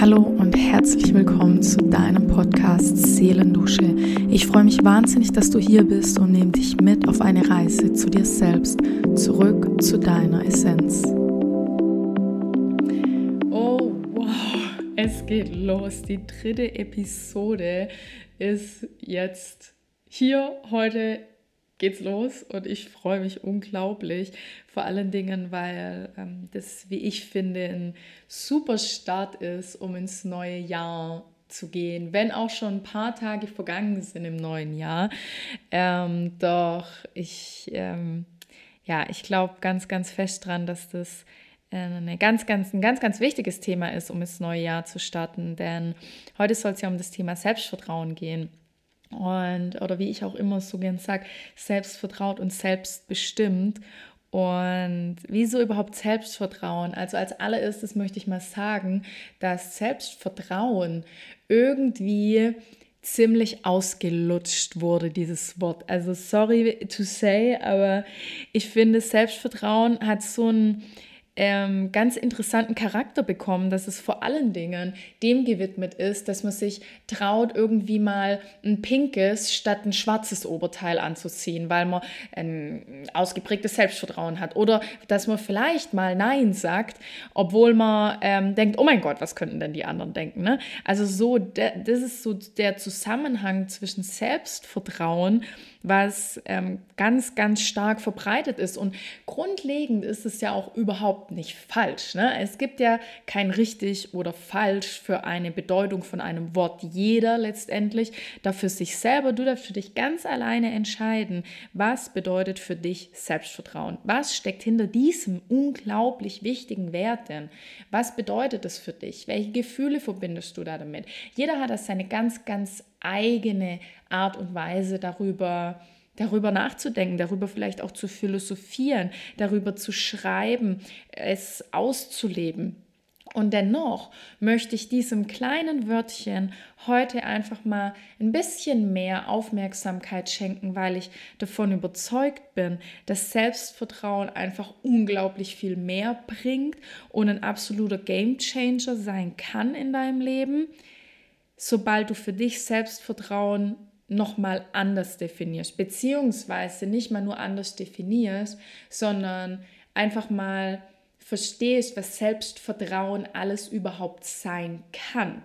Hallo und herzlich willkommen zu deinem Podcast Seelendusche. Ich freue mich wahnsinnig, dass du hier bist und nehme dich mit auf eine Reise zu dir selbst, zurück zu deiner Essenz. Oh, wow, es geht los. Die dritte Episode ist jetzt hier heute geht's los und ich freue mich unglaublich. Vor allen Dingen, weil ähm, das, wie ich finde, ein super Start ist, um ins neue Jahr zu gehen, wenn auch schon ein paar Tage vergangen sind im neuen Jahr. Ähm, doch ich, ähm, ja, ich glaube ganz, ganz fest dran, dass das äh, eine ganz, ganz, ein ganz, ganz wichtiges Thema ist, um ins neue Jahr zu starten. Denn heute soll es ja um das Thema Selbstvertrauen gehen. Und, oder wie ich auch immer so gern sage, selbstvertraut und selbstbestimmt. Und wieso überhaupt Selbstvertrauen? Also als allererstes möchte ich mal sagen, dass Selbstvertrauen irgendwie ziemlich ausgelutscht wurde, dieses Wort. Also sorry to say, aber ich finde, Selbstvertrauen hat so ein ähm, ganz interessanten Charakter bekommen, dass es vor allen Dingen dem gewidmet ist, dass man sich traut, irgendwie mal ein pinkes statt ein schwarzes Oberteil anzuziehen, weil man ein ausgeprägtes Selbstvertrauen hat. Oder dass man vielleicht mal Nein sagt, obwohl man ähm, denkt, oh mein Gott, was könnten denn die anderen denken? Ne? Also so, das ist so der Zusammenhang zwischen Selbstvertrauen was ähm, ganz, ganz stark verbreitet ist. Und grundlegend ist es ja auch überhaupt nicht falsch. Ne? Es gibt ja kein richtig oder falsch für eine Bedeutung von einem Wort. Jeder letztendlich dafür sich selber, du darfst für dich ganz alleine entscheiden, was bedeutet für dich Selbstvertrauen? Was steckt hinter diesem unglaublich wichtigen Wert denn? Was bedeutet es für dich? Welche Gefühle verbindest du da damit? Jeder hat das seine ganz, ganz eigene Art und Weise darüber, darüber nachzudenken, darüber vielleicht auch zu philosophieren, darüber zu schreiben, es auszuleben. Und dennoch möchte ich diesem kleinen Wörtchen heute einfach mal ein bisschen mehr Aufmerksamkeit schenken, weil ich davon überzeugt bin, dass Selbstvertrauen einfach unglaublich viel mehr bringt und ein absoluter Gamechanger sein kann in deinem Leben sobald du für dich Selbstvertrauen nochmal anders definierst, beziehungsweise nicht mal nur anders definierst, sondern einfach mal verstehst, was Selbstvertrauen alles überhaupt sein kann.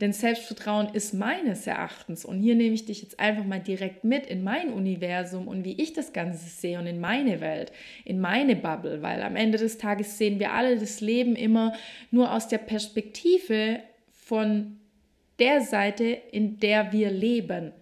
Denn Selbstvertrauen ist meines Erachtens, und hier nehme ich dich jetzt einfach mal direkt mit in mein Universum und wie ich das Ganze sehe und in meine Welt, in meine Bubble, weil am Ende des Tages sehen wir alle das Leben immer nur aus der Perspektive von der Seite, in der wir leben.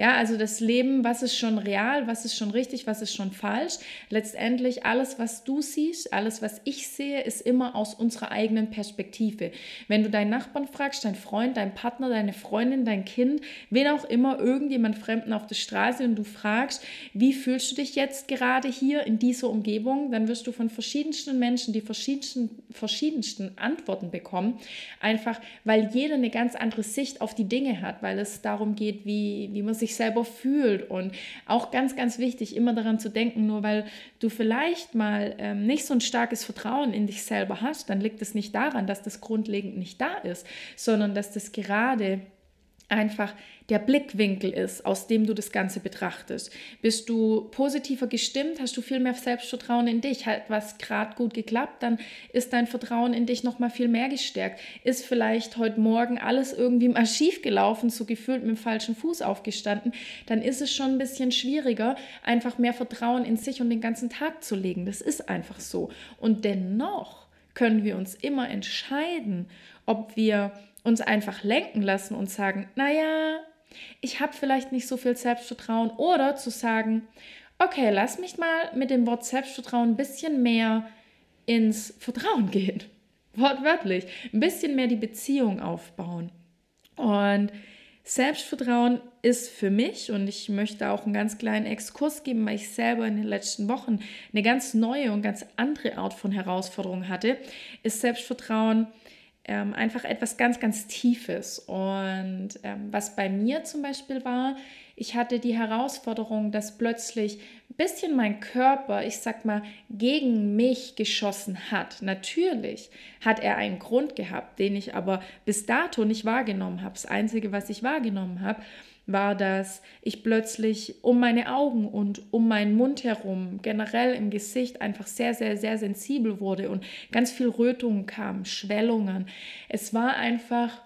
Ja, also das Leben, was ist schon real, was ist schon richtig, was ist schon falsch. Letztendlich alles, was du siehst, alles, was ich sehe, ist immer aus unserer eigenen Perspektive. Wenn du deinen Nachbarn fragst, deinen Freund, deinen Partner, deine Freundin, dein Kind, wen auch immer, irgendjemand Fremden auf der Straße und du fragst, wie fühlst du dich jetzt gerade hier in dieser Umgebung, dann wirst du von verschiedensten Menschen die verschiedensten, verschiedensten Antworten bekommen. Einfach, weil jeder eine ganz andere Sicht auf die Dinge hat, weil es darum geht, wie, wie man sich sich selber fühlt. Und auch ganz, ganz wichtig, immer daran zu denken, nur weil du vielleicht mal ähm, nicht so ein starkes Vertrauen in dich selber hast, dann liegt es nicht daran, dass das grundlegend nicht da ist, sondern dass das gerade einfach der Blickwinkel ist, aus dem du das Ganze betrachtest. Bist du positiver gestimmt, hast du viel mehr Selbstvertrauen in dich, hat was gerade gut geklappt, dann ist dein Vertrauen in dich noch mal viel mehr gestärkt. Ist vielleicht heute Morgen alles irgendwie mal schief gelaufen, so gefühlt mit dem falschen Fuß aufgestanden, dann ist es schon ein bisschen schwieriger, einfach mehr Vertrauen in sich und den ganzen Tag zu legen. Das ist einfach so. Und dennoch können wir uns immer entscheiden, ob wir uns einfach lenken lassen und sagen, naja, ich habe vielleicht nicht so viel Selbstvertrauen oder zu sagen, okay, lass mich mal mit dem Wort Selbstvertrauen ein bisschen mehr ins Vertrauen gehen. Wortwörtlich. Ein bisschen mehr die Beziehung aufbauen. Und Selbstvertrauen ist für mich, und ich möchte auch einen ganz kleinen Exkurs geben, weil ich selber in den letzten Wochen eine ganz neue und ganz andere Art von Herausforderung hatte, ist Selbstvertrauen ähm, einfach etwas ganz, ganz Tiefes. Und ähm, was bei mir zum Beispiel war, ich hatte die Herausforderung, dass plötzlich ein bisschen mein Körper, ich sag mal, gegen mich geschossen hat. Natürlich hat er einen Grund gehabt, den ich aber bis dato nicht wahrgenommen habe. Das Einzige, was ich wahrgenommen habe, war, dass ich plötzlich um meine Augen und um meinen Mund herum, generell im Gesicht, einfach sehr, sehr, sehr sensibel wurde und ganz viel Rötungen kamen, Schwellungen. Es war einfach,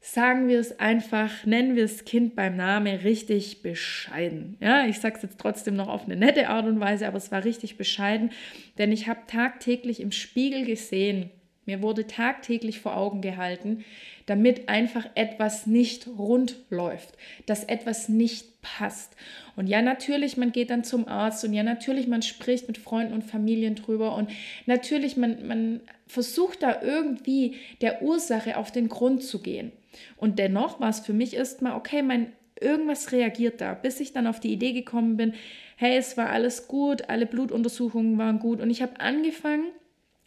sagen wir es einfach, nennen wir das Kind beim Namen richtig bescheiden. Ja, ich sage es jetzt trotzdem noch auf eine nette Art und Weise, aber es war richtig bescheiden, denn ich habe tagtäglich im Spiegel gesehen, mir wurde tagtäglich vor Augen gehalten, damit einfach etwas nicht rund läuft, dass etwas nicht passt. Und ja, natürlich, man geht dann zum Arzt und ja, natürlich, man spricht mit Freunden und Familien drüber und natürlich, man, man versucht da irgendwie der Ursache auf den Grund zu gehen. Und dennoch war es für mich erstmal, okay, mein irgendwas reagiert da, bis ich dann auf die Idee gekommen bin, hey, es war alles gut, alle Blutuntersuchungen waren gut und ich habe angefangen,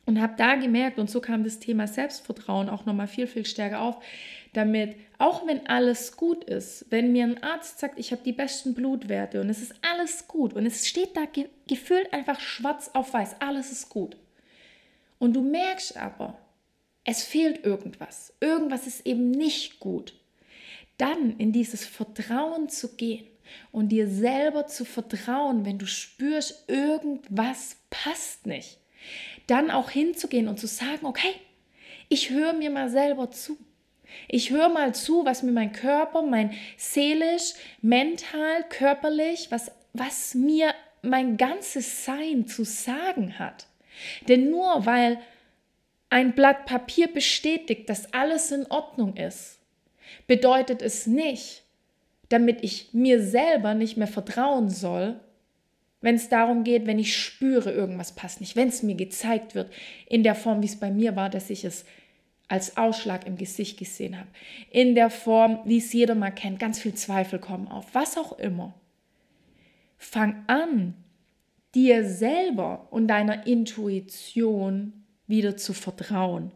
und habe da gemerkt, und so kam das Thema Selbstvertrauen auch nochmal viel, viel stärker auf, damit, auch wenn alles gut ist, wenn mir ein Arzt sagt, ich habe die besten Blutwerte und es ist alles gut und es steht da ge gefühlt einfach schwarz auf weiß, alles ist gut. Und du merkst aber, es fehlt irgendwas, irgendwas ist eben nicht gut. Dann in dieses Vertrauen zu gehen und dir selber zu vertrauen, wenn du spürst, irgendwas passt nicht dann auch hinzugehen und zu sagen, okay, ich höre mir mal selber zu. Ich höre mal zu, was mir mein Körper, mein seelisch, mental, körperlich, was, was mir mein ganzes Sein zu sagen hat. Denn nur weil ein Blatt Papier bestätigt, dass alles in Ordnung ist, bedeutet es nicht, damit ich mir selber nicht mehr vertrauen soll, wenn es darum geht, wenn ich spüre, irgendwas passt nicht, wenn es mir gezeigt wird, in der Form, wie es bei mir war, dass ich es als Ausschlag im Gesicht gesehen habe, in der Form, wie es jeder mal kennt, ganz viel Zweifel kommen auf, was auch immer. Fang an, dir selber und deiner Intuition wieder zu vertrauen.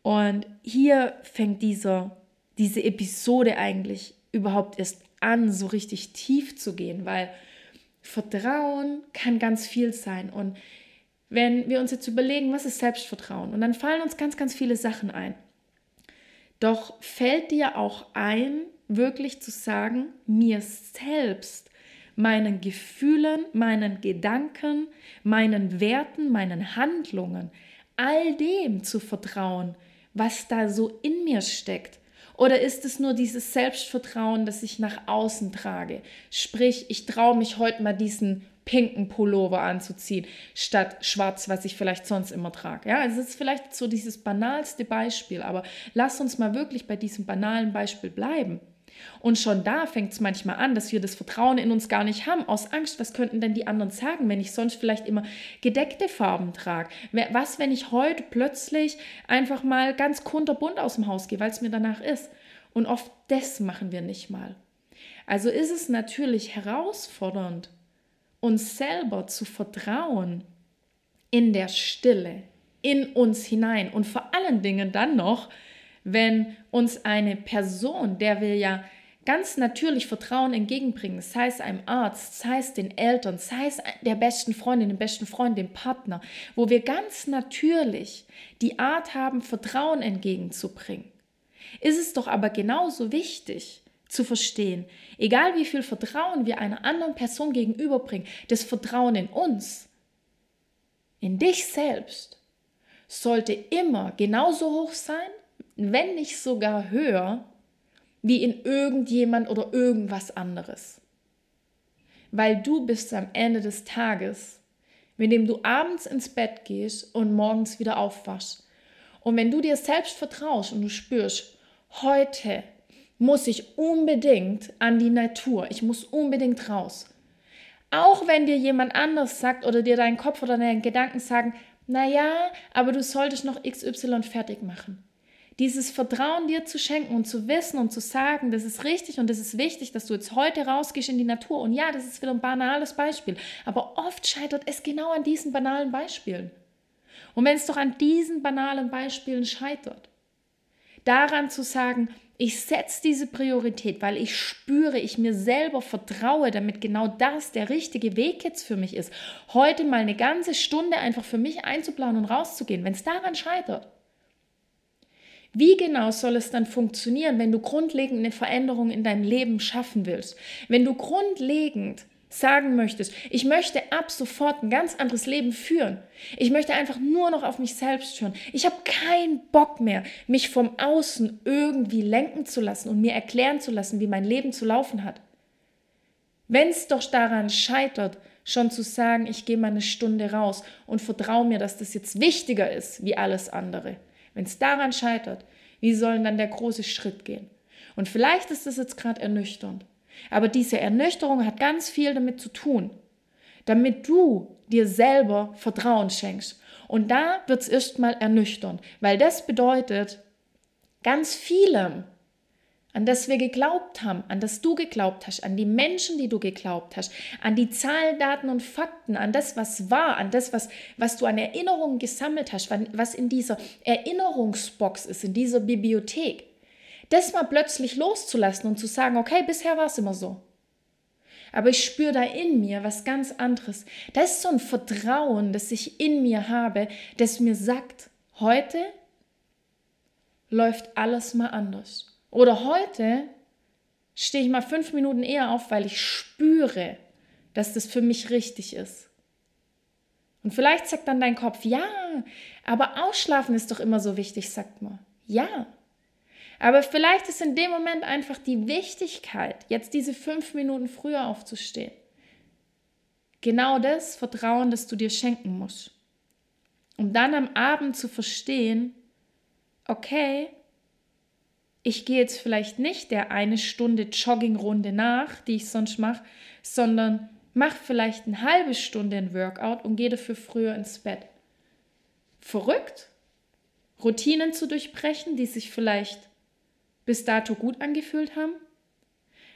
Und hier fängt dieser, diese Episode eigentlich überhaupt erst an, so richtig tief zu gehen, weil Vertrauen kann ganz viel sein. Und wenn wir uns jetzt überlegen, was ist Selbstvertrauen? Und dann fallen uns ganz, ganz viele Sachen ein. Doch fällt dir auch ein, wirklich zu sagen, mir selbst, meinen Gefühlen, meinen Gedanken, meinen Werten, meinen Handlungen, all dem zu vertrauen, was da so in mir steckt oder ist es nur dieses Selbstvertrauen, das ich nach außen trage? Sprich, ich traue mich heute mal diesen pinken Pullover anzuziehen, statt schwarz, was ich vielleicht sonst immer trage. Ja, es ist vielleicht so dieses banalste Beispiel, aber lass uns mal wirklich bei diesem banalen Beispiel bleiben. Und schon da fängt es manchmal an, dass wir das Vertrauen in uns gar nicht haben, aus Angst, was könnten denn die anderen sagen, wenn ich sonst vielleicht immer gedeckte Farben trage? Was, wenn ich heute plötzlich einfach mal ganz kunterbunt aus dem Haus gehe, weil es mir danach ist? Und oft das machen wir nicht mal. Also ist es natürlich herausfordernd, uns selber zu vertrauen in der Stille, in uns hinein und vor allen Dingen dann noch, wenn uns eine Person, der wir ja ganz natürlich Vertrauen entgegenbringen, sei es einem Arzt, sei es den Eltern, sei es der besten Freundin, dem besten Freund, dem Partner, wo wir ganz natürlich die Art haben, Vertrauen entgegenzubringen, ist es doch aber genauso wichtig zu verstehen, egal wie viel Vertrauen wir einer anderen Person gegenüberbringen, das Vertrauen in uns, in dich selbst, sollte immer genauso hoch sein wenn nicht sogar höher, wie in irgendjemand oder irgendwas anderes. Weil du bist am Ende des Tages, mit dem du abends ins Bett gehst und morgens wieder aufwachst. Und wenn du dir selbst vertraust und du spürst, heute muss ich unbedingt an die Natur, ich muss unbedingt raus. Auch wenn dir jemand anders sagt oder dir dein Kopf oder deine Gedanken sagen, naja, aber du solltest noch XY fertig machen dieses Vertrauen dir zu schenken und zu wissen und zu sagen, das ist richtig und das ist wichtig, dass du jetzt heute rausgehst in die Natur. Und ja, das ist wieder ein banales Beispiel, aber oft scheitert es genau an diesen banalen Beispielen. Und wenn es doch an diesen banalen Beispielen scheitert, daran zu sagen, ich setze diese Priorität, weil ich spüre, ich mir selber vertraue, damit genau das der richtige Weg jetzt für mich ist. Heute mal eine ganze Stunde einfach für mich einzuplanen und rauszugehen, wenn es daran scheitert. Wie genau soll es dann funktionieren, wenn du grundlegend eine Veränderung in deinem Leben schaffen willst? Wenn du grundlegend sagen möchtest, ich möchte ab sofort ein ganz anderes Leben führen. Ich möchte einfach nur noch auf mich selbst hören. Ich habe keinen Bock mehr, mich vom Außen irgendwie lenken zu lassen und mir erklären zu lassen, wie mein Leben zu laufen hat. Wenn es doch daran scheitert, schon zu sagen, ich gehe mal eine Stunde raus und vertraue mir, dass das jetzt wichtiger ist wie alles andere. Wenn es daran scheitert, wie soll dann der große Schritt gehen? Und vielleicht ist das jetzt gerade ernüchternd. Aber diese Ernüchterung hat ganz viel damit zu tun, damit du dir selber Vertrauen schenkst. Und da wird es erstmal ernüchternd, weil das bedeutet, ganz vielem, an das wir geglaubt haben, an das du geglaubt hast, an die Menschen, die du geglaubt hast, an die Zahlen, Daten und Fakten, an das, was war, an das, was, was du an Erinnerungen gesammelt hast, was in dieser Erinnerungsbox ist, in dieser Bibliothek das mal plötzlich loszulassen und zu sagen, okay, bisher war es immer so. Aber ich spüre da in mir was ganz anderes. Da ist so ein Vertrauen, das ich in mir habe, das mir sagt, heute läuft alles mal anders. Oder heute stehe ich mal fünf Minuten eher auf, weil ich spüre, dass das für mich richtig ist. Und vielleicht sagt dann dein Kopf, ja, aber ausschlafen ist doch immer so wichtig, sagt man. Ja, aber vielleicht ist in dem Moment einfach die Wichtigkeit, jetzt diese fünf Minuten früher aufzustehen. Genau das Vertrauen, das du dir schenken musst. Um dann am Abend zu verstehen, okay, ich gehe jetzt vielleicht nicht der eine Stunde Joggingrunde nach, die ich sonst mache, sondern mach vielleicht eine halbe Stunde ein Workout und gehe dafür früher ins Bett. Verrückt? Routinen zu durchbrechen, die sich vielleicht bis dato gut angefühlt haben?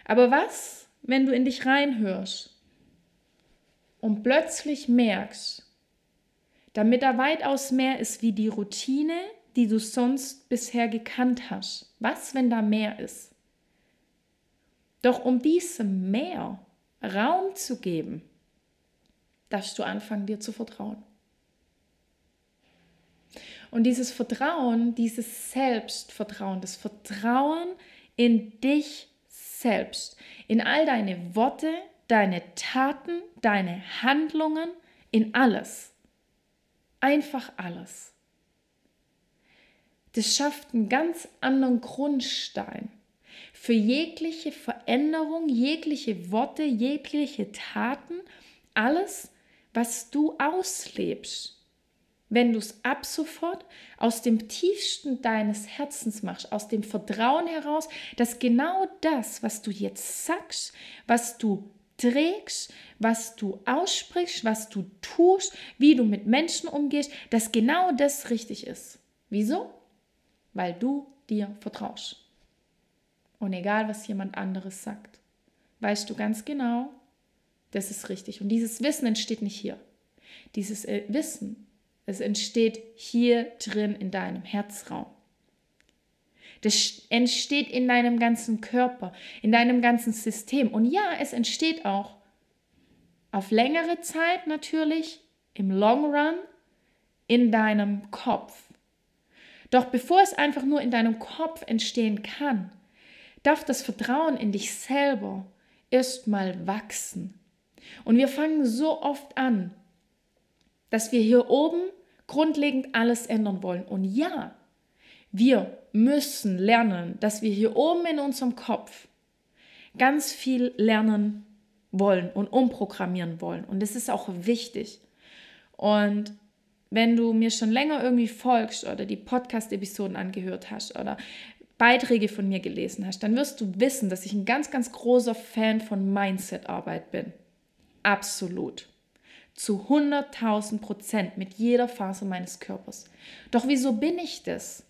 Aber was, wenn du in dich reinhörst und plötzlich merkst, damit da weitaus mehr ist wie die Routine, die du sonst bisher gekannt hast? Was, wenn da mehr ist? Doch um diesem Mehr Raum zu geben, darfst du anfangen, dir zu vertrauen. Und dieses Vertrauen, dieses Selbstvertrauen, das Vertrauen in dich selbst, in all deine Worte, deine Taten, deine Handlungen, in alles. Einfach alles. Das schafft einen ganz anderen Grundstein für jegliche Veränderung, jegliche Worte, jegliche Taten, alles, was du auslebst wenn du es ab sofort aus dem tiefsten deines Herzens machst, aus dem Vertrauen heraus, dass genau das, was du jetzt sagst, was du trägst, was du aussprichst, was du tust, wie du mit Menschen umgehst, dass genau das richtig ist. Wieso? Weil du dir vertraust. Und egal, was jemand anderes sagt, weißt du ganz genau, das ist richtig. Und dieses Wissen entsteht nicht hier. Dieses äh, Wissen es entsteht hier drin in deinem Herzraum. Das entsteht in deinem ganzen Körper, in deinem ganzen System. Und ja, es entsteht auch auf längere Zeit natürlich, im Long Run, in deinem Kopf. Doch bevor es einfach nur in deinem Kopf entstehen kann, darf das Vertrauen in dich selber erstmal wachsen. Und wir fangen so oft an, dass wir hier oben grundlegend alles ändern wollen. Und ja, wir müssen lernen, dass wir hier oben in unserem Kopf ganz viel lernen wollen und umprogrammieren wollen. Und das ist auch wichtig. Und wenn du mir schon länger irgendwie folgst oder die Podcast-Episoden angehört hast oder Beiträge von mir gelesen hast, dann wirst du wissen, dass ich ein ganz, ganz großer Fan von Mindset-Arbeit bin. Absolut zu 100.000 Prozent mit jeder Phase meines Körpers. Doch wieso bin ich das?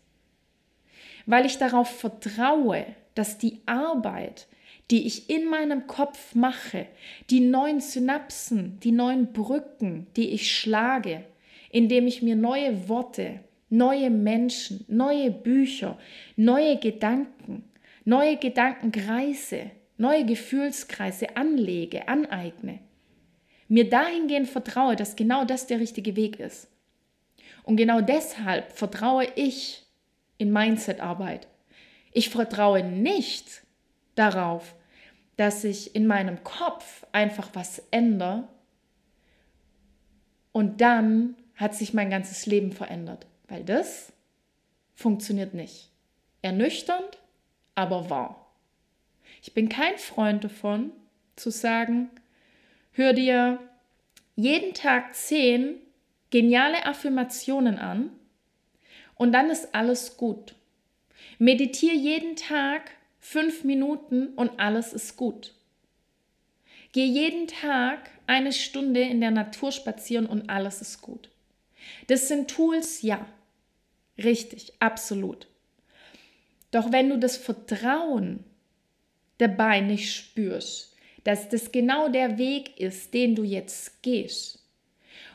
Weil ich darauf vertraue, dass die Arbeit, die ich in meinem Kopf mache, die neuen Synapsen, die neuen Brücken, die ich schlage, indem ich mir neue Worte, neue Menschen, neue Bücher, neue Gedanken, neue Gedankenkreise, neue Gefühlskreise anlege, aneigne. Mir dahingehend vertraue, dass genau das der richtige Weg ist. Und genau deshalb vertraue ich in Mindset-Arbeit. Ich vertraue nicht darauf, dass ich in meinem Kopf einfach was ändere und dann hat sich mein ganzes Leben verändert, weil das funktioniert nicht. Ernüchternd, aber wahr. Ich bin kein Freund davon, zu sagen, hör dir jeden Tag zehn geniale Affirmationen an und dann ist alles gut. Meditiere jeden Tag fünf Minuten und alles ist gut. Geh jeden Tag eine Stunde in der Natur spazieren und alles ist gut. Das sind Tools, ja. Richtig, absolut. Doch wenn du das Vertrauen dabei nicht spürst, dass das genau der Weg ist, den du jetzt gehst,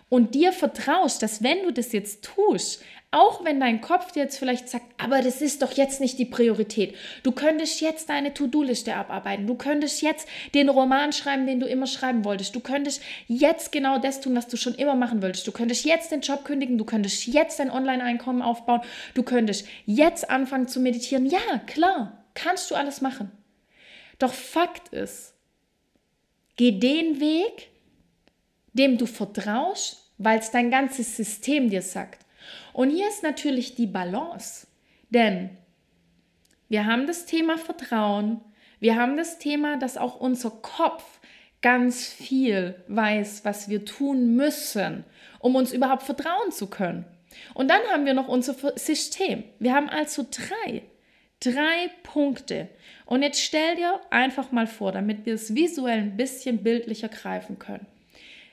und dir vertraust, dass wenn du das jetzt tust, auch wenn dein Kopf dir jetzt vielleicht sagt, aber das ist doch jetzt nicht die Priorität. Du könntest jetzt deine To-Do-Liste abarbeiten. Du könntest jetzt den Roman schreiben, den du immer schreiben wolltest. Du könntest jetzt genau das tun, was du schon immer machen wolltest. Du könntest jetzt den Job kündigen. Du könntest jetzt dein Online-Einkommen aufbauen. Du könntest jetzt anfangen zu meditieren. Ja, klar, kannst du alles machen. Doch Fakt ist, geh den Weg, dem du vertraust, weil es dein ganzes System dir sagt. Und hier ist natürlich die Balance, denn wir haben das Thema Vertrauen, wir haben das Thema, dass auch unser Kopf ganz viel weiß, was wir tun müssen, um uns überhaupt vertrauen zu können. Und dann haben wir noch unser System. Wir haben also drei, drei Punkte. Und jetzt stell dir einfach mal vor, damit wir es visuell ein bisschen bildlicher greifen können.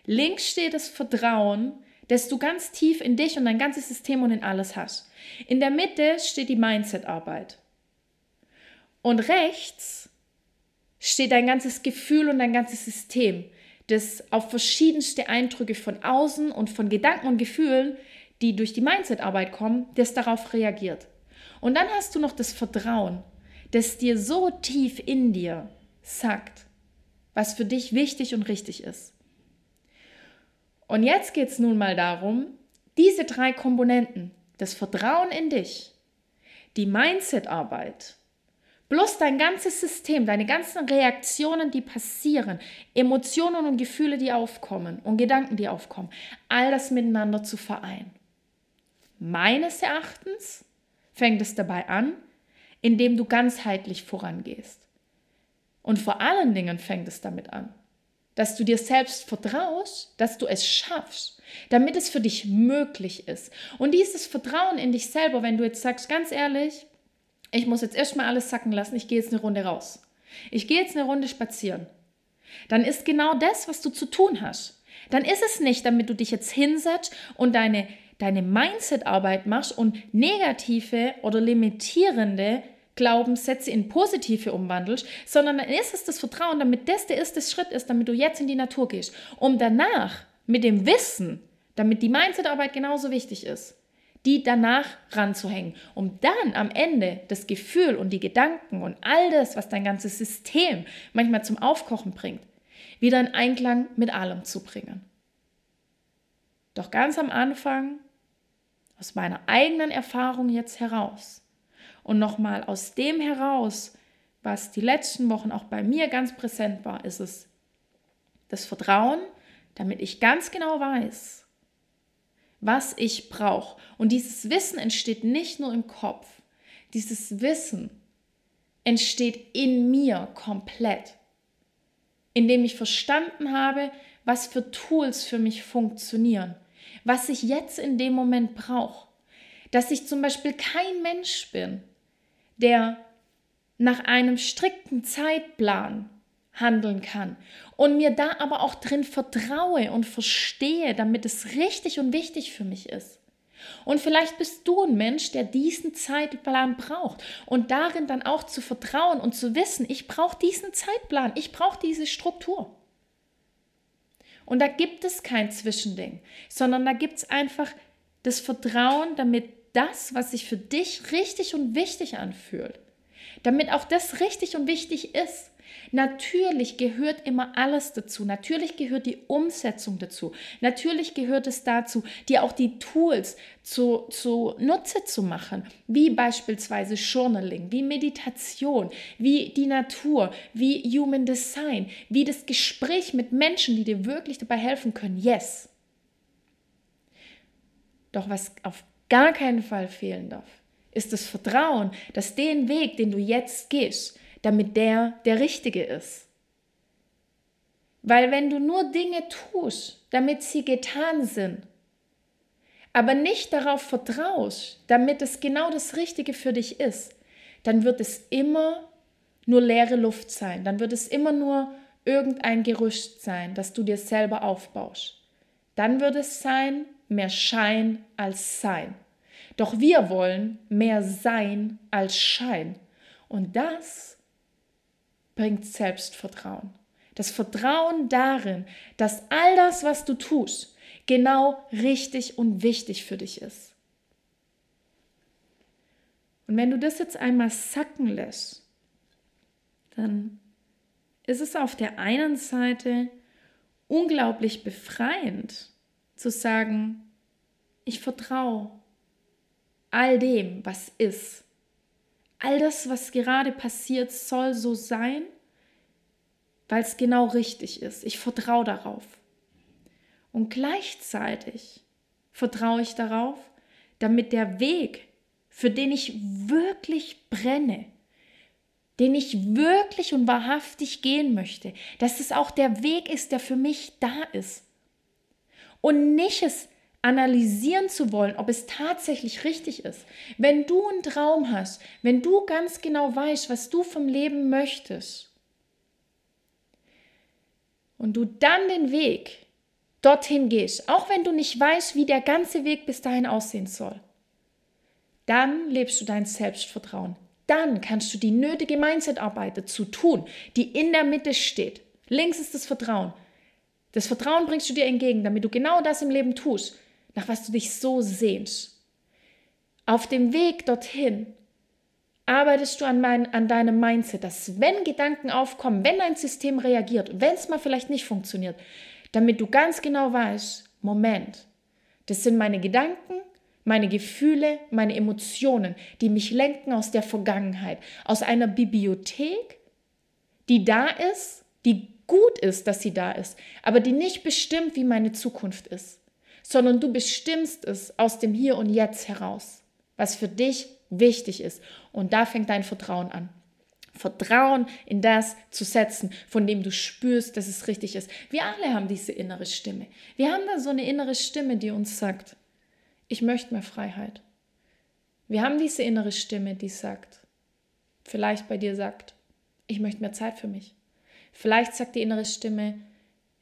Links steht das Vertrauen, dass du ganz tief in dich und dein ganzes System und in alles hast. In der Mitte steht die Mindset-Arbeit. Und rechts steht dein ganzes Gefühl und dein ganzes System, das auf verschiedenste Eindrücke von außen und von Gedanken und Gefühlen, die durch die Mindset-Arbeit kommen, das darauf reagiert. Und dann hast du noch das Vertrauen, das dir so tief in dir sagt, was für dich wichtig und richtig ist. Und jetzt geht es nun mal darum, diese drei Komponenten, das Vertrauen in dich, die Mindset-Arbeit, bloß dein ganzes System, deine ganzen Reaktionen, die passieren, Emotionen und Gefühle, die aufkommen und Gedanken, die aufkommen, all das miteinander zu vereinen. Meines Erachtens fängt es dabei an, indem du ganzheitlich vorangehst. Und vor allen Dingen fängt es damit an, dass du dir selbst vertraust, dass du es schaffst, damit es für dich möglich ist. Und dieses Vertrauen in dich selber, wenn du jetzt sagst, ganz ehrlich, ich muss jetzt erstmal alles sacken lassen, ich gehe jetzt eine Runde raus. Ich gehe jetzt eine Runde spazieren. Dann ist genau das, was du zu tun hast. Dann ist es nicht, damit du dich jetzt hinsetzt und deine, deine Mindset-Arbeit machst und negative oder limitierende Glaubenssätze in positive umwandelst, sondern dann ist es das Vertrauen, damit das der erste Schritt ist, damit du jetzt in die Natur gehst, um danach mit dem Wissen, damit die Mindsetarbeit genauso wichtig ist, die danach ranzuhängen, um dann am Ende das Gefühl und die Gedanken und all das, was dein ganzes System manchmal zum Aufkochen bringt, wieder in Einklang mit allem zu bringen. Doch ganz am Anfang, aus meiner eigenen Erfahrung jetzt heraus, und nochmal aus dem heraus, was die letzten Wochen auch bei mir ganz präsent war, ist es das Vertrauen, damit ich ganz genau weiß, was ich brauche. Und dieses Wissen entsteht nicht nur im Kopf. Dieses Wissen entsteht in mir komplett, indem ich verstanden habe, was für Tools für mich funktionieren, was ich jetzt in dem Moment brauche. Dass ich zum Beispiel kein Mensch bin, der nach einem strikten Zeitplan handeln kann und mir da aber auch drin vertraue und verstehe, damit es richtig und wichtig für mich ist. Und vielleicht bist du ein Mensch, der diesen Zeitplan braucht und darin dann auch zu vertrauen und zu wissen, ich brauche diesen Zeitplan, ich brauche diese Struktur. Und da gibt es kein Zwischending, sondern da gibt es einfach das Vertrauen, damit das, was sich für dich richtig und wichtig anfühlt, damit auch das richtig und wichtig ist. Natürlich gehört immer alles dazu. Natürlich gehört die Umsetzung dazu. Natürlich gehört es dazu, dir auch die Tools zu, zu Nutze zu machen, wie beispielsweise Journaling, wie Meditation, wie die Natur, wie Human Design, wie das Gespräch mit Menschen, die dir wirklich dabei helfen können. Yes. Doch was auf gar keinen Fall fehlen darf, ist das Vertrauen, dass den Weg, den du jetzt gehst, damit der der richtige ist. Weil wenn du nur Dinge tust, damit sie getan sind, aber nicht darauf vertraust, damit es genau das Richtige für dich ist, dann wird es immer nur leere Luft sein. Dann wird es immer nur irgendein Gerüst sein, das du dir selber aufbaust. Dann wird es sein mehr Schein als Sein. Doch wir wollen mehr Sein als Schein. Und das bringt Selbstvertrauen. Das Vertrauen darin, dass all das, was du tust, genau richtig und wichtig für dich ist. Und wenn du das jetzt einmal sacken lässt, dann ist es auf der einen Seite unglaublich befreiend zu sagen, ich vertraue all dem, was ist. All das, was gerade passiert, soll so sein, weil es genau richtig ist. Ich vertraue darauf. Und gleichzeitig vertraue ich darauf, damit der Weg, für den ich wirklich brenne, den ich wirklich und wahrhaftig gehen möchte, dass es auch der Weg ist, der für mich da ist. Und nicht es analysieren zu wollen, ob es tatsächlich richtig ist. Wenn du einen Traum hast, wenn du ganz genau weißt, was du vom Leben möchtest und du dann den Weg dorthin gehst, auch wenn du nicht weißt, wie der ganze Weg bis dahin aussehen soll, dann lebst du dein Selbstvertrauen. Dann kannst du die nötige Mindset-Arbeit dazu tun, die in der Mitte steht. Links ist das Vertrauen. Das Vertrauen bringst du dir entgegen, damit du genau das im Leben tust nach was du dich so sehnst. Auf dem Weg dorthin arbeitest du an, mein, an deinem Mindset, dass wenn Gedanken aufkommen, wenn dein System reagiert, wenn es mal vielleicht nicht funktioniert, damit du ganz genau weißt, Moment, das sind meine Gedanken, meine Gefühle, meine Emotionen, die mich lenken aus der Vergangenheit, aus einer Bibliothek, die da ist, die gut ist, dass sie da ist, aber die nicht bestimmt, wie meine Zukunft ist sondern du bestimmst es aus dem Hier und Jetzt heraus, was für dich wichtig ist. Und da fängt dein Vertrauen an. Vertrauen in das zu setzen, von dem du spürst, dass es richtig ist. Wir alle haben diese innere Stimme. Wir haben da so eine innere Stimme, die uns sagt, ich möchte mehr Freiheit. Wir haben diese innere Stimme, die sagt, vielleicht bei dir sagt, ich möchte mehr Zeit für mich. Vielleicht sagt die innere Stimme,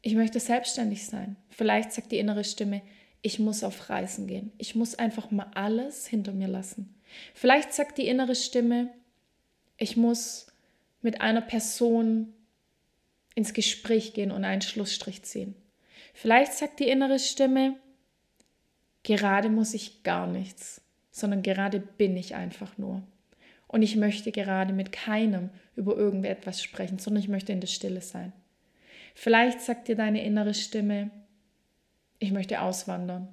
ich möchte selbstständig sein. Vielleicht sagt die innere Stimme, ich muss auf Reisen gehen. Ich muss einfach mal alles hinter mir lassen. Vielleicht sagt die innere Stimme, ich muss mit einer Person ins Gespräch gehen und einen Schlussstrich ziehen. Vielleicht sagt die innere Stimme, gerade muss ich gar nichts, sondern gerade bin ich einfach nur. Und ich möchte gerade mit keinem über irgendetwas sprechen, sondern ich möchte in der Stille sein. Vielleicht sagt dir deine innere Stimme, ich möchte auswandern.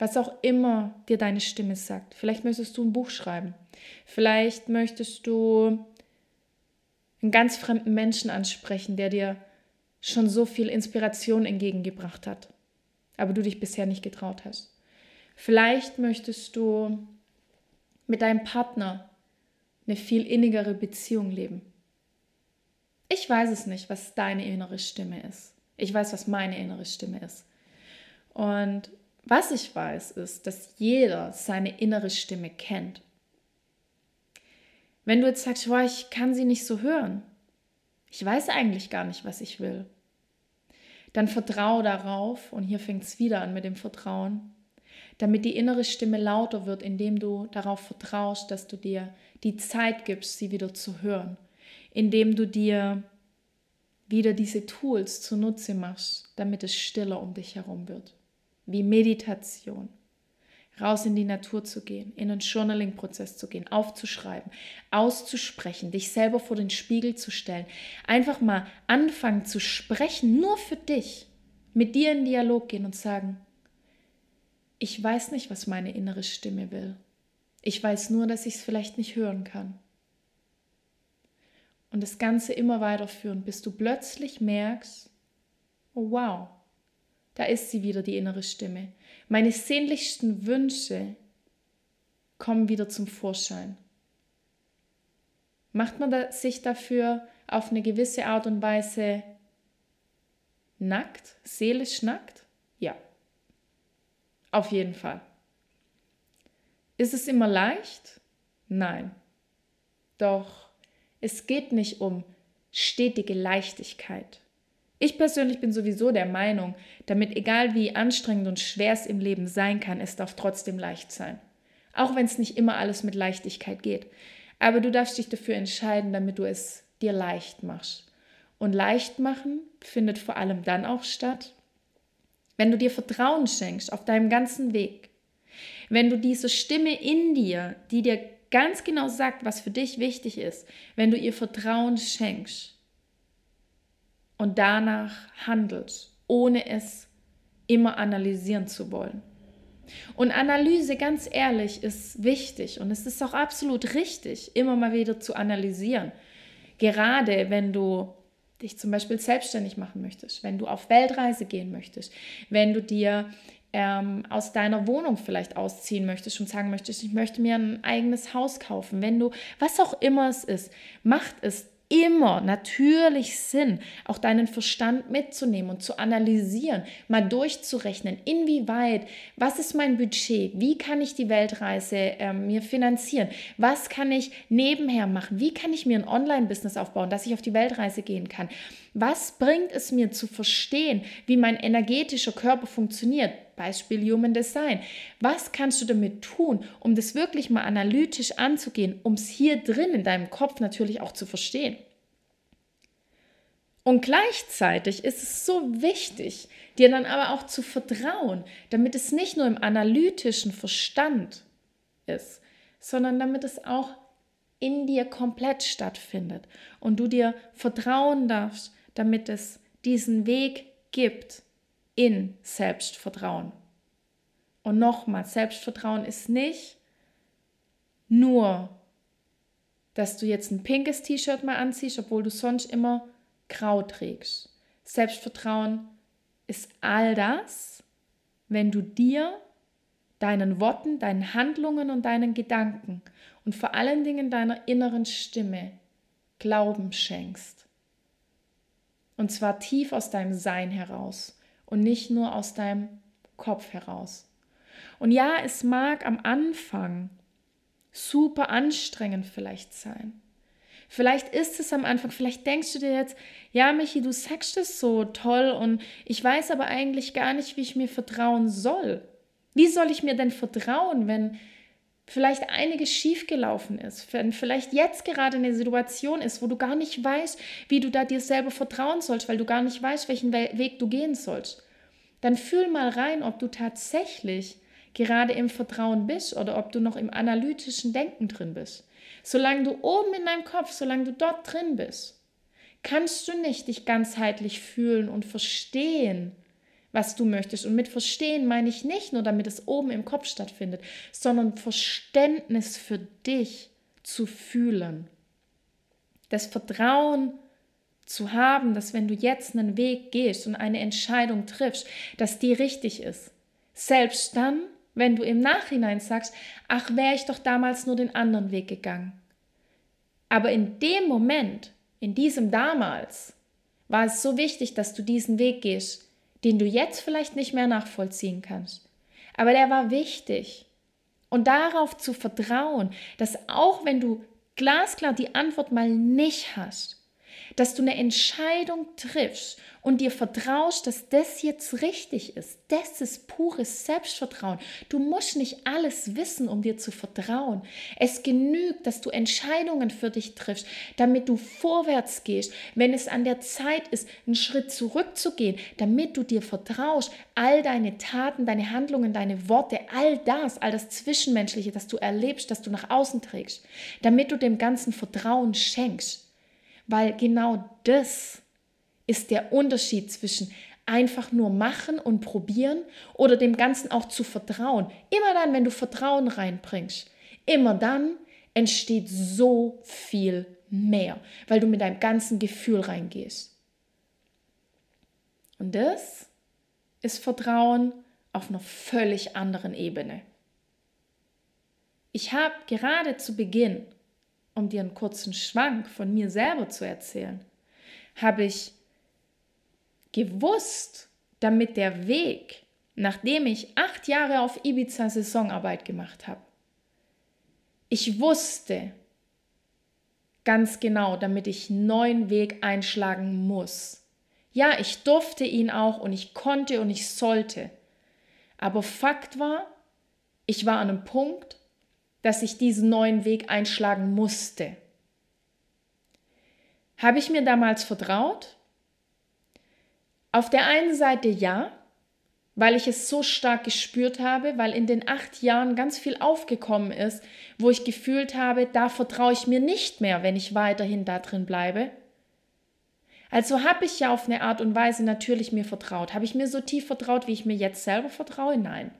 Was auch immer dir deine Stimme sagt. Vielleicht möchtest du ein Buch schreiben. Vielleicht möchtest du einen ganz fremden Menschen ansprechen, der dir schon so viel Inspiration entgegengebracht hat, aber du dich bisher nicht getraut hast. Vielleicht möchtest du mit deinem Partner eine viel innigere Beziehung leben. Ich weiß es nicht, was deine innere Stimme ist. Ich weiß, was meine innere Stimme ist. Und was ich weiß, ist, dass jeder seine innere Stimme kennt. Wenn du jetzt sagst, boah, ich kann sie nicht so hören, ich weiß eigentlich gar nicht, was ich will, dann vertraue darauf, und hier fängt es wieder an mit dem Vertrauen, damit die innere Stimme lauter wird, indem du darauf vertraust, dass du dir die Zeit gibst, sie wieder zu hören. Indem du dir wieder diese Tools zunutze machst, damit es stiller um dich herum wird. Wie Meditation, raus in die Natur zu gehen, in einen Journaling-Prozess zu gehen, aufzuschreiben, auszusprechen, dich selber vor den Spiegel zu stellen, einfach mal anfangen zu sprechen, nur für dich, mit dir in Dialog gehen und sagen, ich weiß nicht, was meine innere Stimme will. Ich weiß nur, dass ich es vielleicht nicht hören kann. Und das Ganze immer weiterführen, bis du plötzlich merkst, oh wow, da ist sie wieder, die innere Stimme. Meine sehnlichsten Wünsche kommen wieder zum Vorschein. Macht man sich dafür auf eine gewisse Art und Weise nackt, seelisch nackt? Ja, auf jeden Fall. Ist es immer leicht? Nein. Doch es geht nicht um stetige Leichtigkeit. Ich persönlich bin sowieso der Meinung, damit egal wie anstrengend und schwer es im Leben sein kann, es darf trotzdem leicht sein. Auch wenn es nicht immer alles mit Leichtigkeit geht. Aber du darfst dich dafür entscheiden, damit du es dir leicht machst. Und leicht machen findet vor allem dann auch statt, wenn du dir Vertrauen schenkst auf deinem ganzen Weg. Wenn du diese Stimme in dir, die dir ganz genau sagt, was für dich wichtig ist, wenn du ihr Vertrauen schenkst und danach handelst, ohne es immer analysieren zu wollen. Und Analyse, ganz ehrlich, ist wichtig und es ist auch absolut richtig, immer mal wieder zu analysieren. Gerade wenn du dich zum Beispiel selbstständig machen möchtest, wenn du auf Weltreise gehen möchtest, wenn du dir ähm, aus deiner Wohnung vielleicht ausziehen möchtest und sagen möchtest, ich möchte mir ein eigenes Haus kaufen, wenn du, was auch immer es ist, macht es immer natürlich Sinn, auch deinen Verstand mitzunehmen und zu analysieren, mal durchzurechnen, inwieweit, was ist mein Budget, wie kann ich die Weltreise äh, mir finanzieren, was kann ich nebenher machen, wie kann ich mir ein Online-Business aufbauen, dass ich auf die Weltreise gehen kann. Was bringt es mir zu verstehen, wie mein energetischer Körper funktioniert? Beispiel Human Design. Was kannst du damit tun, um das wirklich mal analytisch anzugehen, um es hier drin in deinem Kopf natürlich auch zu verstehen? Und gleichzeitig ist es so wichtig, dir dann aber auch zu vertrauen, damit es nicht nur im analytischen Verstand ist, sondern damit es auch in dir komplett stattfindet und du dir vertrauen darfst, damit es diesen Weg gibt in Selbstvertrauen. Und nochmal, Selbstvertrauen ist nicht nur, dass du jetzt ein pinkes T-Shirt mal anziehst, obwohl du sonst immer grau trägst. Selbstvertrauen ist all das, wenn du dir, deinen Worten, deinen Handlungen und deinen Gedanken und vor allen Dingen deiner inneren Stimme Glauben schenkst. Und zwar tief aus deinem Sein heraus und nicht nur aus deinem Kopf heraus. Und ja, es mag am Anfang super anstrengend vielleicht sein. Vielleicht ist es am Anfang, vielleicht denkst du dir jetzt, ja, Michi, du sagst es so toll und ich weiß aber eigentlich gar nicht, wie ich mir vertrauen soll. Wie soll ich mir denn vertrauen, wenn vielleicht einiges schiefgelaufen ist, wenn vielleicht jetzt gerade eine Situation ist, wo du gar nicht weißt, wie du da dir selber vertrauen sollst, weil du gar nicht weißt, welchen Weg du gehen sollst, dann fühl mal rein, ob du tatsächlich gerade im Vertrauen bist oder ob du noch im analytischen Denken drin bist. Solange du oben in deinem Kopf, solange du dort drin bist, kannst du nicht dich ganzheitlich fühlen und verstehen, was du möchtest. Und mit Verstehen meine ich nicht nur, damit es oben im Kopf stattfindet, sondern Verständnis für dich zu fühlen. Das Vertrauen zu haben, dass wenn du jetzt einen Weg gehst und eine Entscheidung triffst, dass die richtig ist. Selbst dann, wenn du im Nachhinein sagst, ach, wäre ich doch damals nur den anderen Weg gegangen. Aber in dem Moment, in diesem damals, war es so wichtig, dass du diesen Weg gehst, den du jetzt vielleicht nicht mehr nachvollziehen kannst. Aber der war wichtig. Und darauf zu vertrauen, dass auch wenn du glasklar die Antwort mal nicht hast, dass du eine Entscheidung triffst und dir vertraust, dass das jetzt richtig ist. Das ist pures Selbstvertrauen. Du musst nicht alles wissen, um dir zu vertrauen. Es genügt, dass du Entscheidungen für dich triffst, damit du vorwärts gehst, wenn es an der Zeit ist, einen Schritt zurückzugehen, damit du dir vertraust, all deine Taten, deine Handlungen, deine Worte, all das, all das Zwischenmenschliche, das du erlebst, das du nach außen trägst, damit du dem ganzen Vertrauen schenkst. Weil genau das ist der Unterschied zwischen einfach nur machen und probieren oder dem Ganzen auch zu vertrauen. Immer dann, wenn du Vertrauen reinbringst, immer dann entsteht so viel mehr, weil du mit deinem ganzen Gefühl reingehst. Und das ist Vertrauen auf einer völlig anderen Ebene. Ich habe gerade zu Beginn um dir einen kurzen Schwank von mir selber zu erzählen, habe ich gewusst, damit der Weg, nachdem ich acht Jahre auf Ibiza Saisonarbeit gemacht habe, ich wusste ganz genau, damit ich einen neuen Weg einschlagen muss. Ja, ich durfte ihn auch und ich konnte und ich sollte. Aber Fakt war, ich war an einem Punkt, dass ich diesen neuen Weg einschlagen musste. Habe ich mir damals vertraut? Auf der einen Seite ja, weil ich es so stark gespürt habe, weil in den acht Jahren ganz viel aufgekommen ist, wo ich gefühlt habe, da vertraue ich mir nicht mehr, wenn ich weiterhin da drin bleibe. Also habe ich ja auf eine Art und Weise natürlich mir vertraut. Habe ich mir so tief vertraut, wie ich mir jetzt selber vertraue? Nein.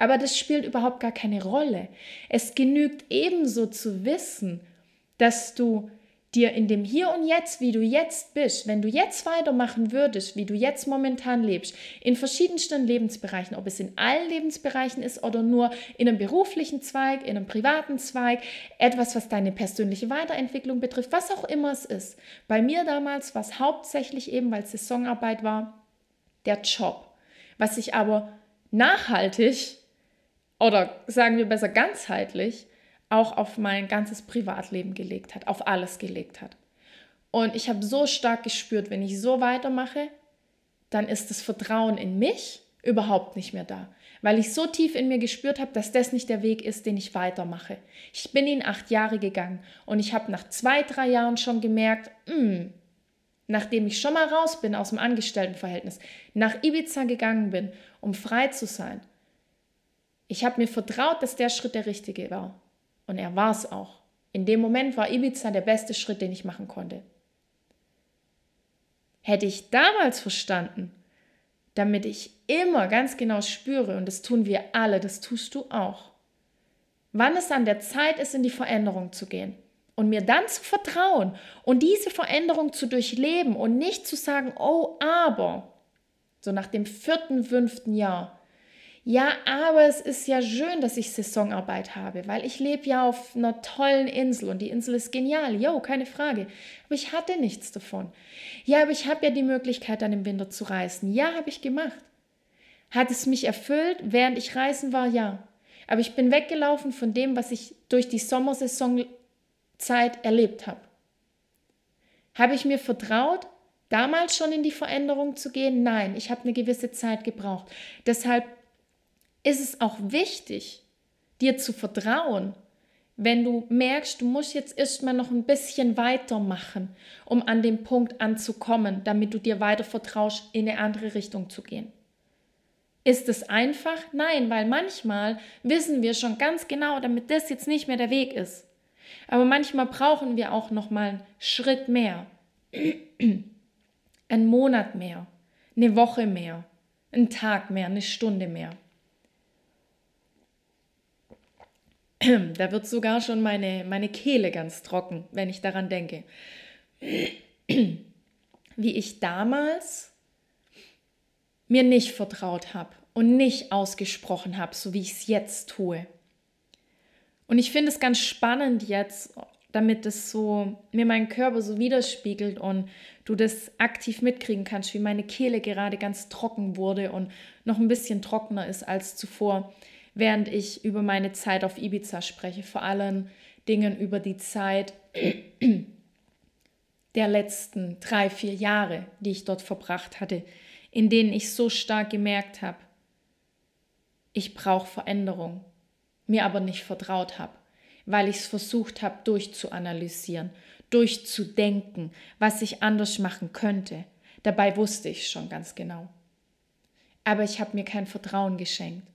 Aber das spielt überhaupt gar keine Rolle. Es genügt ebenso zu wissen, dass du dir in dem Hier und Jetzt, wie du jetzt bist, wenn du jetzt weitermachen würdest, wie du jetzt momentan lebst, in verschiedensten Lebensbereichen, ob es in allen Lebensbereichen ist oder nur in einem beruflichen Zweig, in einem privaten Zweig, etwas, was deine persönliche Weiterentwicklung betrifft, was auch immer es ist. Bei mir damals war es hauptsächlich eben, weil es Saisonarbeit war, der Job. Was ich aber nachhaltig oder sagen wir besser ganzheitlich auch auf mein ganzes Privatleben gelegt hat, auf alles gelegt hat. Und ich habe so stark gespürt, wenn ich so weitermache, dann ist das Vertrauen in mich überhaupt nicht mehr da, weil ich so tief in mir gespürt habe, dass das nicht der Weg ist, den ich weitermache. Ich bin in acht Jahre gegangen und ich habe nach zwei, drei Jahren schon gemerkt, mh, hm, nachdem ich schon mal raus bin aus dem Angestelltenverhältnis, nach Ibiza gegangen bin, um frei zu sein, ich habe mir vertraut, dass der Schritt der richtige war. Und er war es auch. In dem Moment war Ibiza der beste Schritt, den ich machen konnte. Hätte ich damals verstanden, damit ich immer ganz genau spüre, und das tun wir alle, das tust du auch, wann es an der Zeit ist, in die Veränderung zu gehen und mir dann zu vertrauen und diese Veränderung zu durchleben und nicht zu sagen, oh, aber, so nach dem vierten, fünften Jahr, ja, aber es ist ja schön, dass ich Saisonarbeit habe, weil ich lebe ja auf einer tollen Insel und die Insel ist genial. Jo, keine Frage. Aber ich hatte nichts davon. Ja, aber ich habe ja die Möglichkeit, dann im Winter zu reisen. Ja, habe ich gemacht. Hat es mich erfüllt, während ich reisen war? Ja. Aber ich bin weggelaufen von dem, was ich durch die Sommersaisonzeit erlebt habe. Habe ich mir vertraut, damals schon in die Veränderung zu gehen? Nein, ich habe eine gewisse Zeit gebraucht. Deshalb ist es auch wichtig, dir zu vertrauen, wenn du merkst, du musst jetzt erstmal noch ein bisschen weitermachen, um an den Punkt anzukommen, damit du dir weiter vertraust, in eine andere Richtung zu gehen. Ist es einfach? Nein, weil manchmal wissen wir schon ganz genau, damit das jetzt nicht mehr der Weg ist. Aber manchmal brauchen wir auch noch mal einen Schritt mehr, einen Monat mehr, eine Woche mehr, einen Tag mehr, eine Stunde mehr. Da wird sogar schon meine, meine Kehle ganz trocken, wenn ich daran denke. Wie ich damals mir nicht vertraut habe und nicht ausgesprochen habe, so wie ich es jetzt tue. Und ich finde es ganz spannend jetzt, damit es so mir meinen Körper so widerspiegelt und du das aktiv mitkriegen kannst, wie meine Kehle gerade ganz trocken wurde und noch ein bisschen trockener ist als zuvor während ich über meine Zeit auf Ibiza spreche, vor allem Dingen über die Zeit der letzten drei, vier Jahre, die ich dort verbracht hatte, in denen ich so stark gemerkt habe, ich brauche Veränderung, mir aber nicht vertraut habe, weil ich es versucht habe durchzuanalysieren, durchzudenken, was ich anders machen könnte. Dabei wusste ich schon ganz genau. Aber ich habe mir kein Vertrauen geschenkt.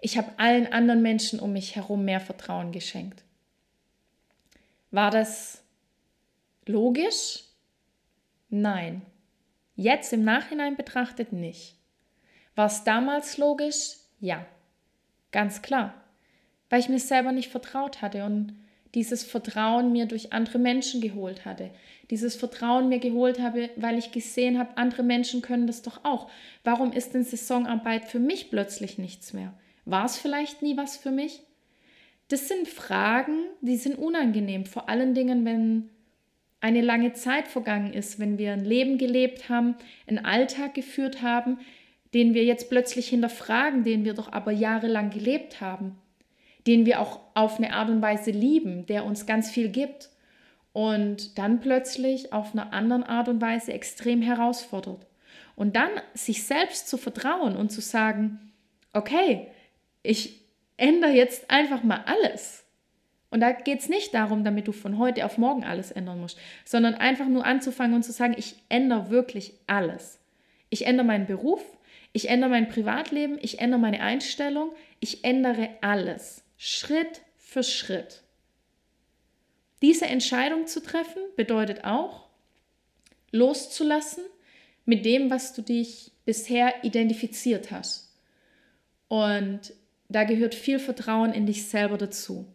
Ich habe allen anderen Menschen um mich herum mehr Vertrauen geschenkt. War das logisch? Nein. Jetzt im Nachhinein betrachtet nicht. War es damals logisch? Ja. Ganz klar. Weil ich mir selber nicht vertraut hatte und dieses Vertrauen mir durch andere Menschen geholt hatte. Dieses Vertrauen mir geholt habe, weil ich gesehen habe, andere Menschen können das doch auch. Warum ist denn Saisonarbeit für mich plötzlich nichts mehr? War es vielleicht nie was für mich? Das sind Fragen, die sind unangenehm, vor allen Dingen, wenn eine lange Zeit vergangen ist, wenn wir ein Leben gelebt haben, einen Alltag geführt haben, den wir jetzt plötzlich hinterfragen, den wir doch aber jahrelang gelebt haben, den wir auch auf eine Art und Weise lieben, der uns ganz viel gibt und dann plötzlich auf einer anderen Art und Weise extrem herausfordert. Und dann sich selbst zu vertrauen und zu sagen, okay, ich ändere jetzt einfach mal alles. Und da geht es nicht darum, damit du von heute auf morgen alles ändern musst, sondern einfach nur anzufangen und zu sagen, ich ändere wirklich alles. Ich ändere meinen Beruf, ich ändere mein Privatleben, ich ändere meine Einstellung, ich ändere alles, Schritt für Schritt. Diese Entscheidung zu treffen bedeutet auch, loszulassen mit dem, was du dich bisher identifiziert hast. Und da gehört viel Vertrauen in dich selber dazu.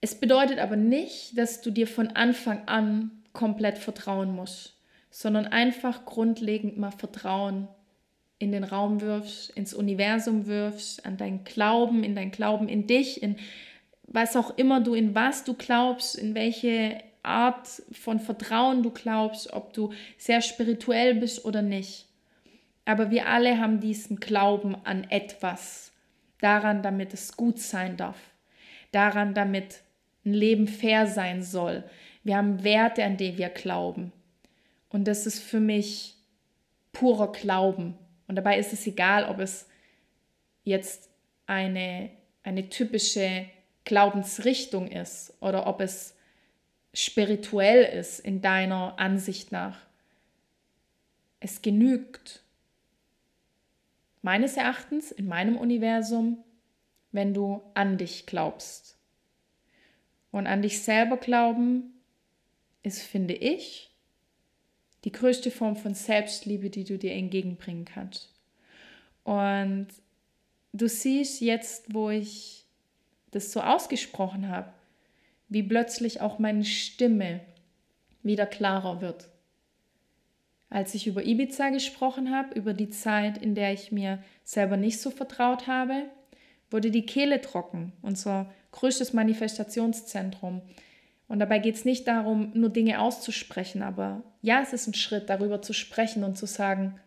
Es bedeutet aber nicht, dass du dir von Anfang an komplett vertrauen musst, sondern einfach grundlegend mal Vertrauen in den Raum wirfst, ins Universum wirfst, an deinen Glauben, in dein Glauben in dich, in was auch immer du, in was du glaubst, in welche Art von Vertrauen du glaubst, ob du sehr spirituell bist oder nicht. Aber wir alle haben diesen Glauben an etwas, daran, damit es gut sein darf, daran, damit ein Leben fair sein soll. Wir haben Werte, an die wir glauben. Und das ist für mich purer Glauben. Und dabei ist es egal, ob es jetzt eine, eine typische Glaubensrichtung ist oder ob es spirituell ist in deiner Ansicht nach. Es genügt meines Erachtens in meinem Universum, wenn du an dich glaubst. Und an dich selber glauben ist, finde ich, die größte Form von Selbstliebe, die du dir entgegenbringen kannst. Und du siehst jetzt, wo ich das so ausgesprochen habe, wie plötzlich auch meine Stimme wieder klarer wird. Als ich über Ibiza gesprochen habe, über die Zeit, in der ich mir selber nicht so vertraut habe, wurde die Kehle trocken. Unser größtes Manifestationszentrum. Und dabei geht es nicht darum, nur Dinge auszusprechen, aber ja, es ist ein Schritt, darüber zu sprechen und zu sagen,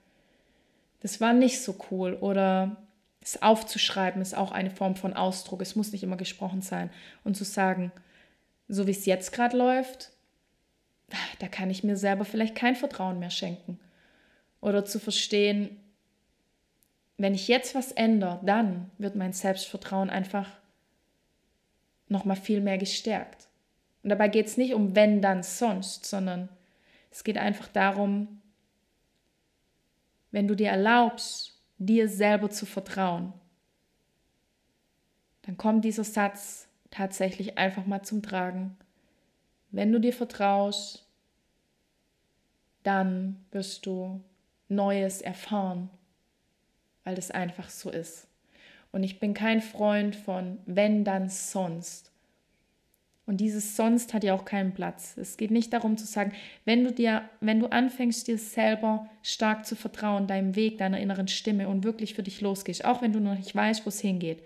das war nicht so cool oder es aufzuschreiben ist auch eine Form von Ausdruck. Es muss nicht immer gesprochen sein. Und zu sagen, so wie es jetzt gerade läuft, da kann ich mir selber vielleicht kein Vertrauen mehr schenken. Oder zu verstehen, wenn ich jetzt was ändere, dann wird mein Selbstvertrauen einfach nochmal viel mehr gestärkt. Und dabei geht es nicht um wenn, dann, sonst, sondern es geht einfach darum, wenn du dir erlaubst, dir selber zu vertrauen, dann kommt dieser Satz tatsächlich einfach mal zum Tragen. Wenn du dir vertraust, dann wirst du Neues erfahren, weil das einfach so ist. Und ich bin kein Freund von wenn dann sonst. Und dieses sonst hat ja auch keinen Platz. Es geht nicht darum zu sagen, wenn du dir, wenn du anfängst, dir selber stark zu vertrauen, deinem Weg, deiner inneren Stimme und wirklich für dich losgehst, auch wenn du noch nicht weißt, wo es hingeht,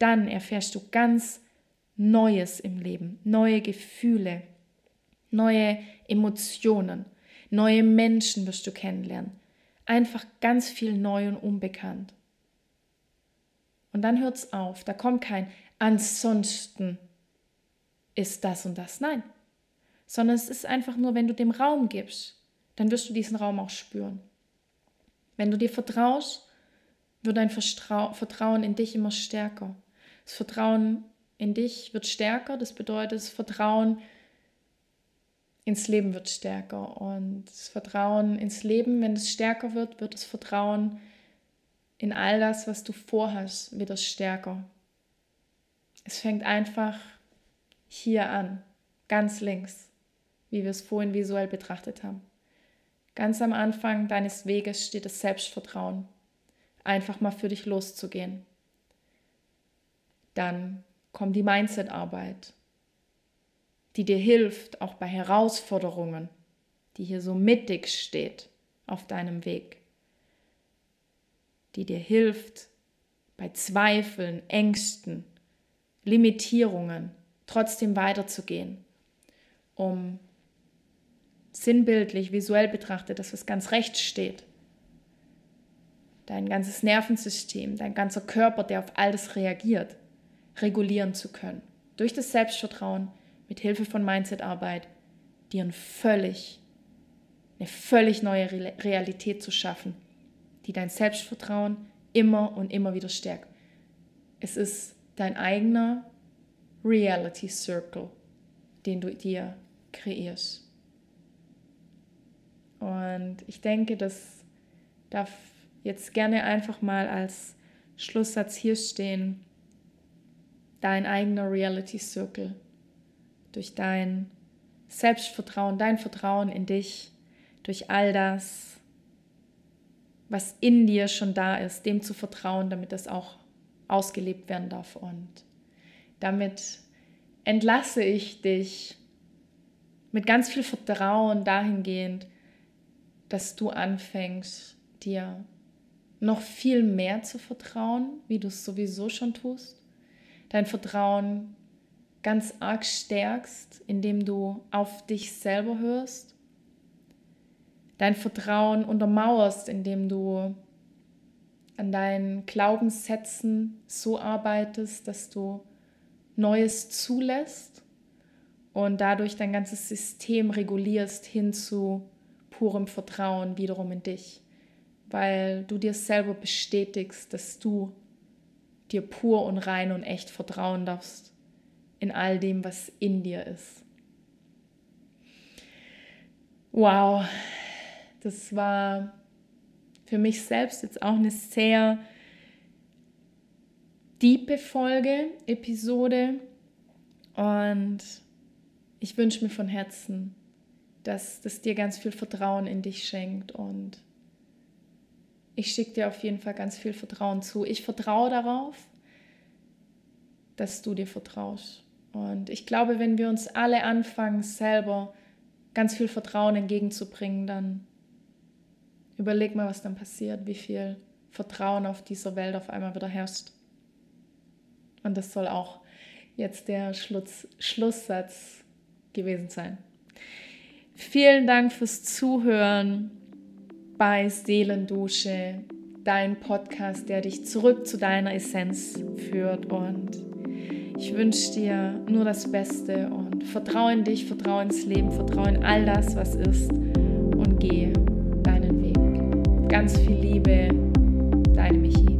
dann erfährst du ganz Neues im Leben, neue Gefühle, neue Emotionen, neue Menschen wirst du kennenlernen. Einfach ganz viel neu und unbekannt. Und dann hört es auf. Da kommt kein ansonsten ist das und das. Nein. sondern es ist einfach nur, wenn du dem Raum gibst, dann wirst du diesen Raum auch spüren. Wenn du dir vertraust, wird dein Vertrauen in dich immer stärker. Das Vertrauen in dich wird stärker, das bedeutet, das Vertrauen ins Leben wird stärker. Und das Vertrauen ins Leben, wenn es stärker wird, wird das Vertrauen in all das, was du vorhast, wieder stärker. Es fängt einfach hier an, ganz links, wie wir es vorhin visuell betrachtet haben. Ganz am Anfang deines Weges steht das Selbstvertrauen, einfach mal für dich loszugehen. Dann kommt die Mindset-Arbeit, die dir hilft, auch bei Herausforderungen, die hier so mittig steht auf deinem Weg, die dir hilft, bei Zweifeln, Ängsten, Limitierungen trotzdem weiterzugehen, um sinnbildlich, visuell betrachtet, dass es ganz rechts steht. Dein ganzes Nervensystem, dein ganzer Körper, der auf alles reagiert, regulieren zu können. Durch das Selbstvertrauen, mit Hilfe von Mindset-Arbeit, dir ein völlig, eine völlig neue Realität zu schaffen, die dein Selbstvertrauen immer und immer wieder stärkt. Es ist dein eigener Reality Circle, den du dir kreierst. Und ich denke, das darf jetzt gerne einfach mal als Schlusssatz hier stehen. Dein eigener Reality Circle. Durch dein Selbstvertrauen, dein Vertrauen in dich, durch all das, was in dir schon da ist, dem zu vertrauen, damit das auch ausgelebt werden darf. Und damit entlasse ich dich mit ganz viel Vertrauen dahingehend, dass du anfängst, dir noch viel mehr zu vertrauen, wie du es sowieso schon tust. Dein Vertrauen ganz arg stärkst, indem du auf dich selber hörst. Dein Vertrauen untermauerst, indem du an deinen Glaubenssätzen so arbeitest, dass du Neues zulässt und dadurch dein ganzes System regulierst hin zu purem Vertrauen wiederum in dich, weil du dir selber bestätigst, dass du dir pur und rein und echt vertrauen darfst in all dem, was in dir ist. Wow, das war für mich selbst jetzt auch eine sehr diepe Folge, Episode und ich wünsche mir von Herzen, dass das dir ganz viel Vertrauen in dich schenkt und ich schicke dir auf jeden Fall ganz viel Vertrauen zu. Ich vertraue darauf, dass du dir vertraust. Und ich glaube, wenn wir uns alle anfangen, selber ganz viel Vertrauen entgegenzubringen, dann überleg mal, was dann passiert, wie viel Vertrauen auf dieser Welt auf einmal wieder herrscht. Und das soll auch jetzt der Schluss, Schlusssatz gewesen sein. Vielen Dank fürs Zuhören bei Seelendusche, dein Podcast, der dich zurück zu deiner Essenz führt. Und ich wünsche dir nur das Beste und vertraue in dich, vertraue ins Leben, vertraue in all das, was ist und gehe deinen Weg. Ganz viel Liebe, deine Michi.